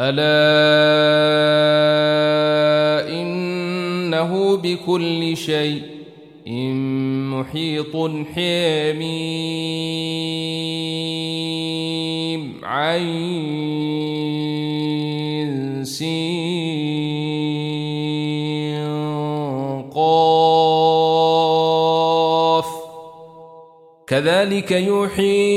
ألا إنه بكل شيء محيط حميم عين سين قاف. كذلك يوحي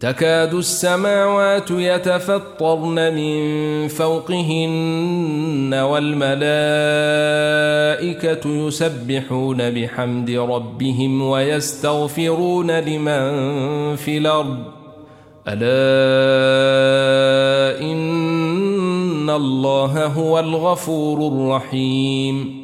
تكاد السماوات يتفطرن من فوقهن والملائكة يسبحون بحمد ربهم ويستغفرون لمن في الأرض. ألا إن الله هو الغفور الرحيم.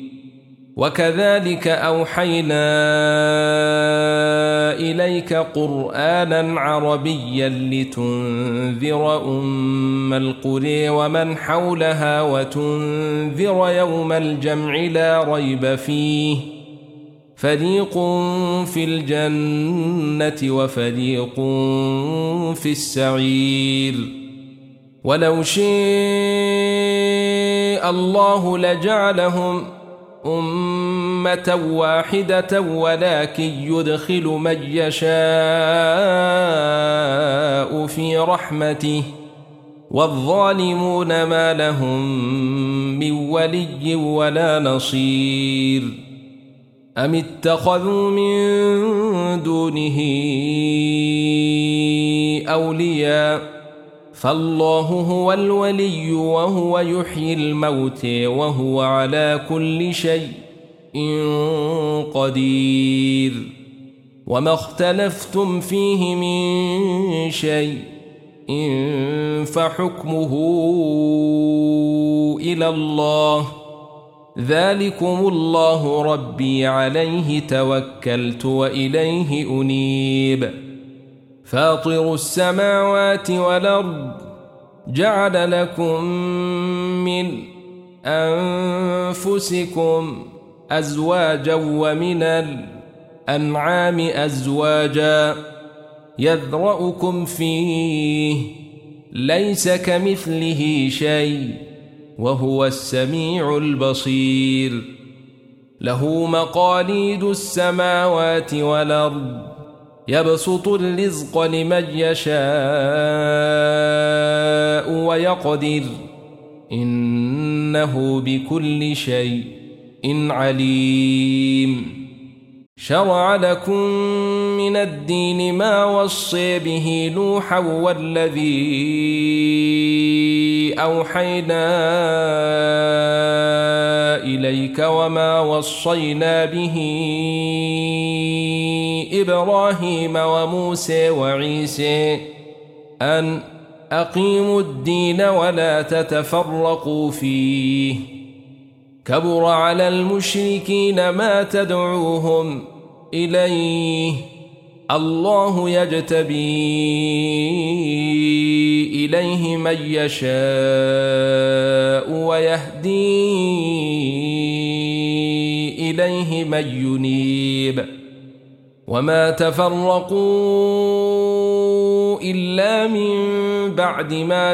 وكذلك أوحينا إليك قرآنا عربيا لتنذر أم القرى ومن حولها وتنذر يوم الجمع لا ريب فيه. فريق في الجنة وفريق في السعير. ولو شاء الله لجعلهم أمة واحدة ولكن يدخل من يشاء في رحمته. والظالمون ما لهم من ولي ولا نصير. أم اتخذوا من دونه أولياء؟ فالله هو الولي وهو يحيي الموت وهو على كل شيء قدير وما اختلفتم فيه من شيء إن فحكمه إلى الله ذلكم الله ربي عليه توكلت وإليه أنيب فاطر السماوات والأرض جعل لكم من أنفسكم أزواجا ومن الأنعام أزواجا يذرأكم فيه ليس كمثله شيء وهو السميع البصير. له مقاليد السماوات والأرض يبسط الرزق لمن يشاء ويقدر إنه بكل شيء إن عليم. شرع لكم من الدين ما وصي به نوحا والذي أوحينا إليك وما وصينا به إبراهيم وموسى وعيسى أن أقيموا الدين ولا تتفرقوا فيه. كبر على المشركين ما تدعوهم إليه. الله يجتبي إليه من يشاء ويهدي إليه من ينيب. وما تفرقوا إلا من بعد ما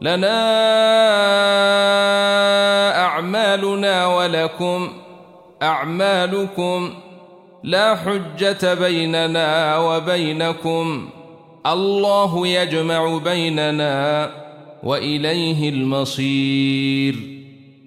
لنا أعمالنا ولكم أعمالكم لا حجة بيننا وبينكم. الله يجمع بيننا وإليه المصير.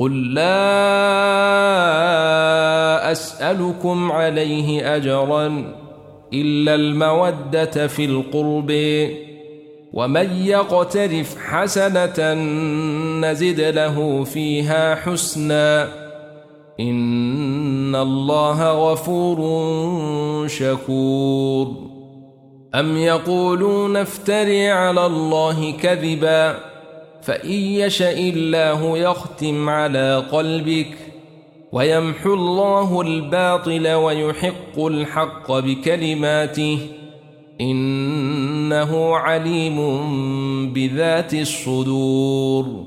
قل لا أسألكم عليه أجرا إلا المودة في القرب ومن يقترف حسنة نزد له فيها حسناً إن الله غفور شكور أم يقولون افتري على الله كذبا فإن يشأ الله يختم على قلبك ويمحو الله الباطل ويحق الحق بكلماته إنه عليم بذات الصدور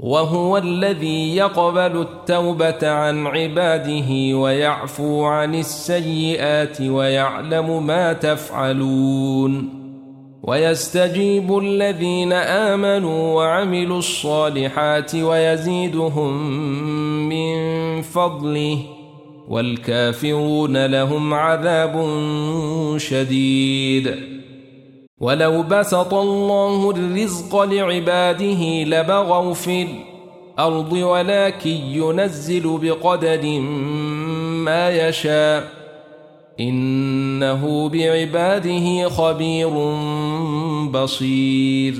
وهو الذي يقبل التوبة عن عباده ويعفو عن السيئات ويعلم ما تفعلون ويستجيب الذين آمنوا وعملوا الصالحات ويزيدهم من فضله والكافرون لهم عذاب شديد. ولو بسط الله الرزق لعباده لبغوا في الأرض ولكن ينزل بقدر ما يشاء. إنه بعباده خبير بصير.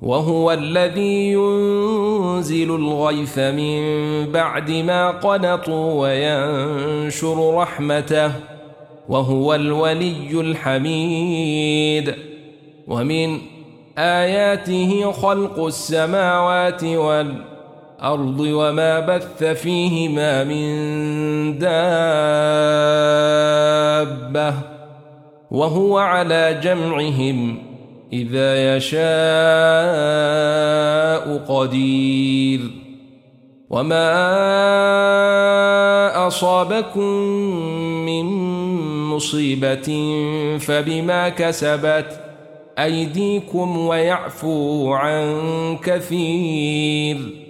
وهو الذي ينزل الغيث من بعد ما قنطوا وينشر رحمته. وهو الولي الحميد. ومن آياته خلق السماوات والأرض وما بث فيهما من دابة وهو على جمعهم إذا يشاء قدير وما أصابكم من مصيبة فبما كسبت أيديكم ويعفو عن كثير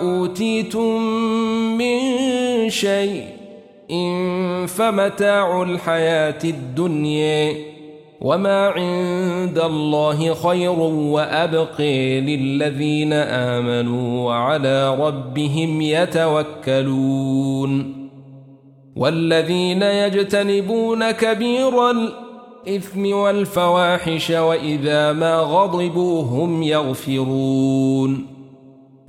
أوتيتم من شيء إن فمتاع الحياة الدنيا وما عند الله خير وأبقي للذين آمنوا وعلى ربهم يتوكلون والذين يجتنبون كبير الإثم والفواحش وإذا ما غضبوا هم يغفرون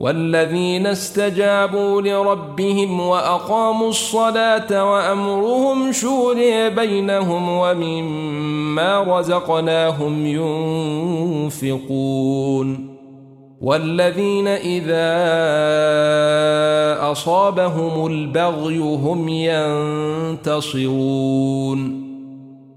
والذين استجابوا لربهم وأقاموا الصلاة وأمرهم شوري بينهم ومما رزقناهم ينفقون والذين إذا أصابهم البغي هم ينتصرون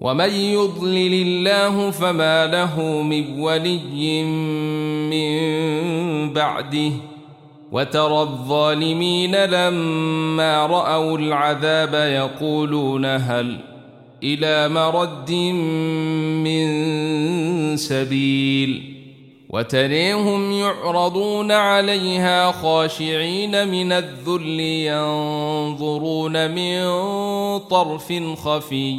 ومن يضلل الله فما له من ولي من بعده. وترى الظالمين لما رأوا العذاب يقولون هل إلى مرد من سبيل؟ وتريهم يعرضون عليها خاشعين من الذل ينظرون من طرف خفي.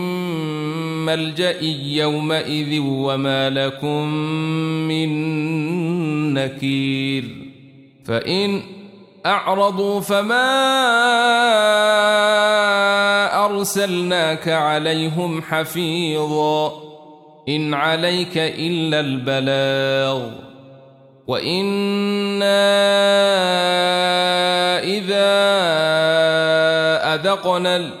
ملجأ يومئذ وما لكم من نكير. فإن أعرضوا فما أرسلناك عليهم حفيظا. إن عليك إلا البلاغ. وإنا إذا أذقنا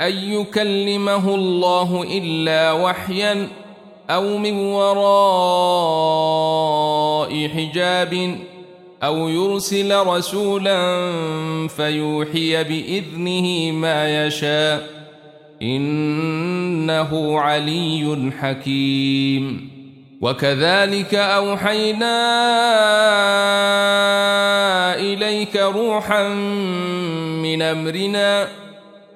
أن يكلمه الله إلا وحيا أو من وراء حجاب أو يرسل رسولا فيوحي بإذنه ما يشاء إنه علي حكيم. وكذلك أوحينا إليك روحا من أمرنا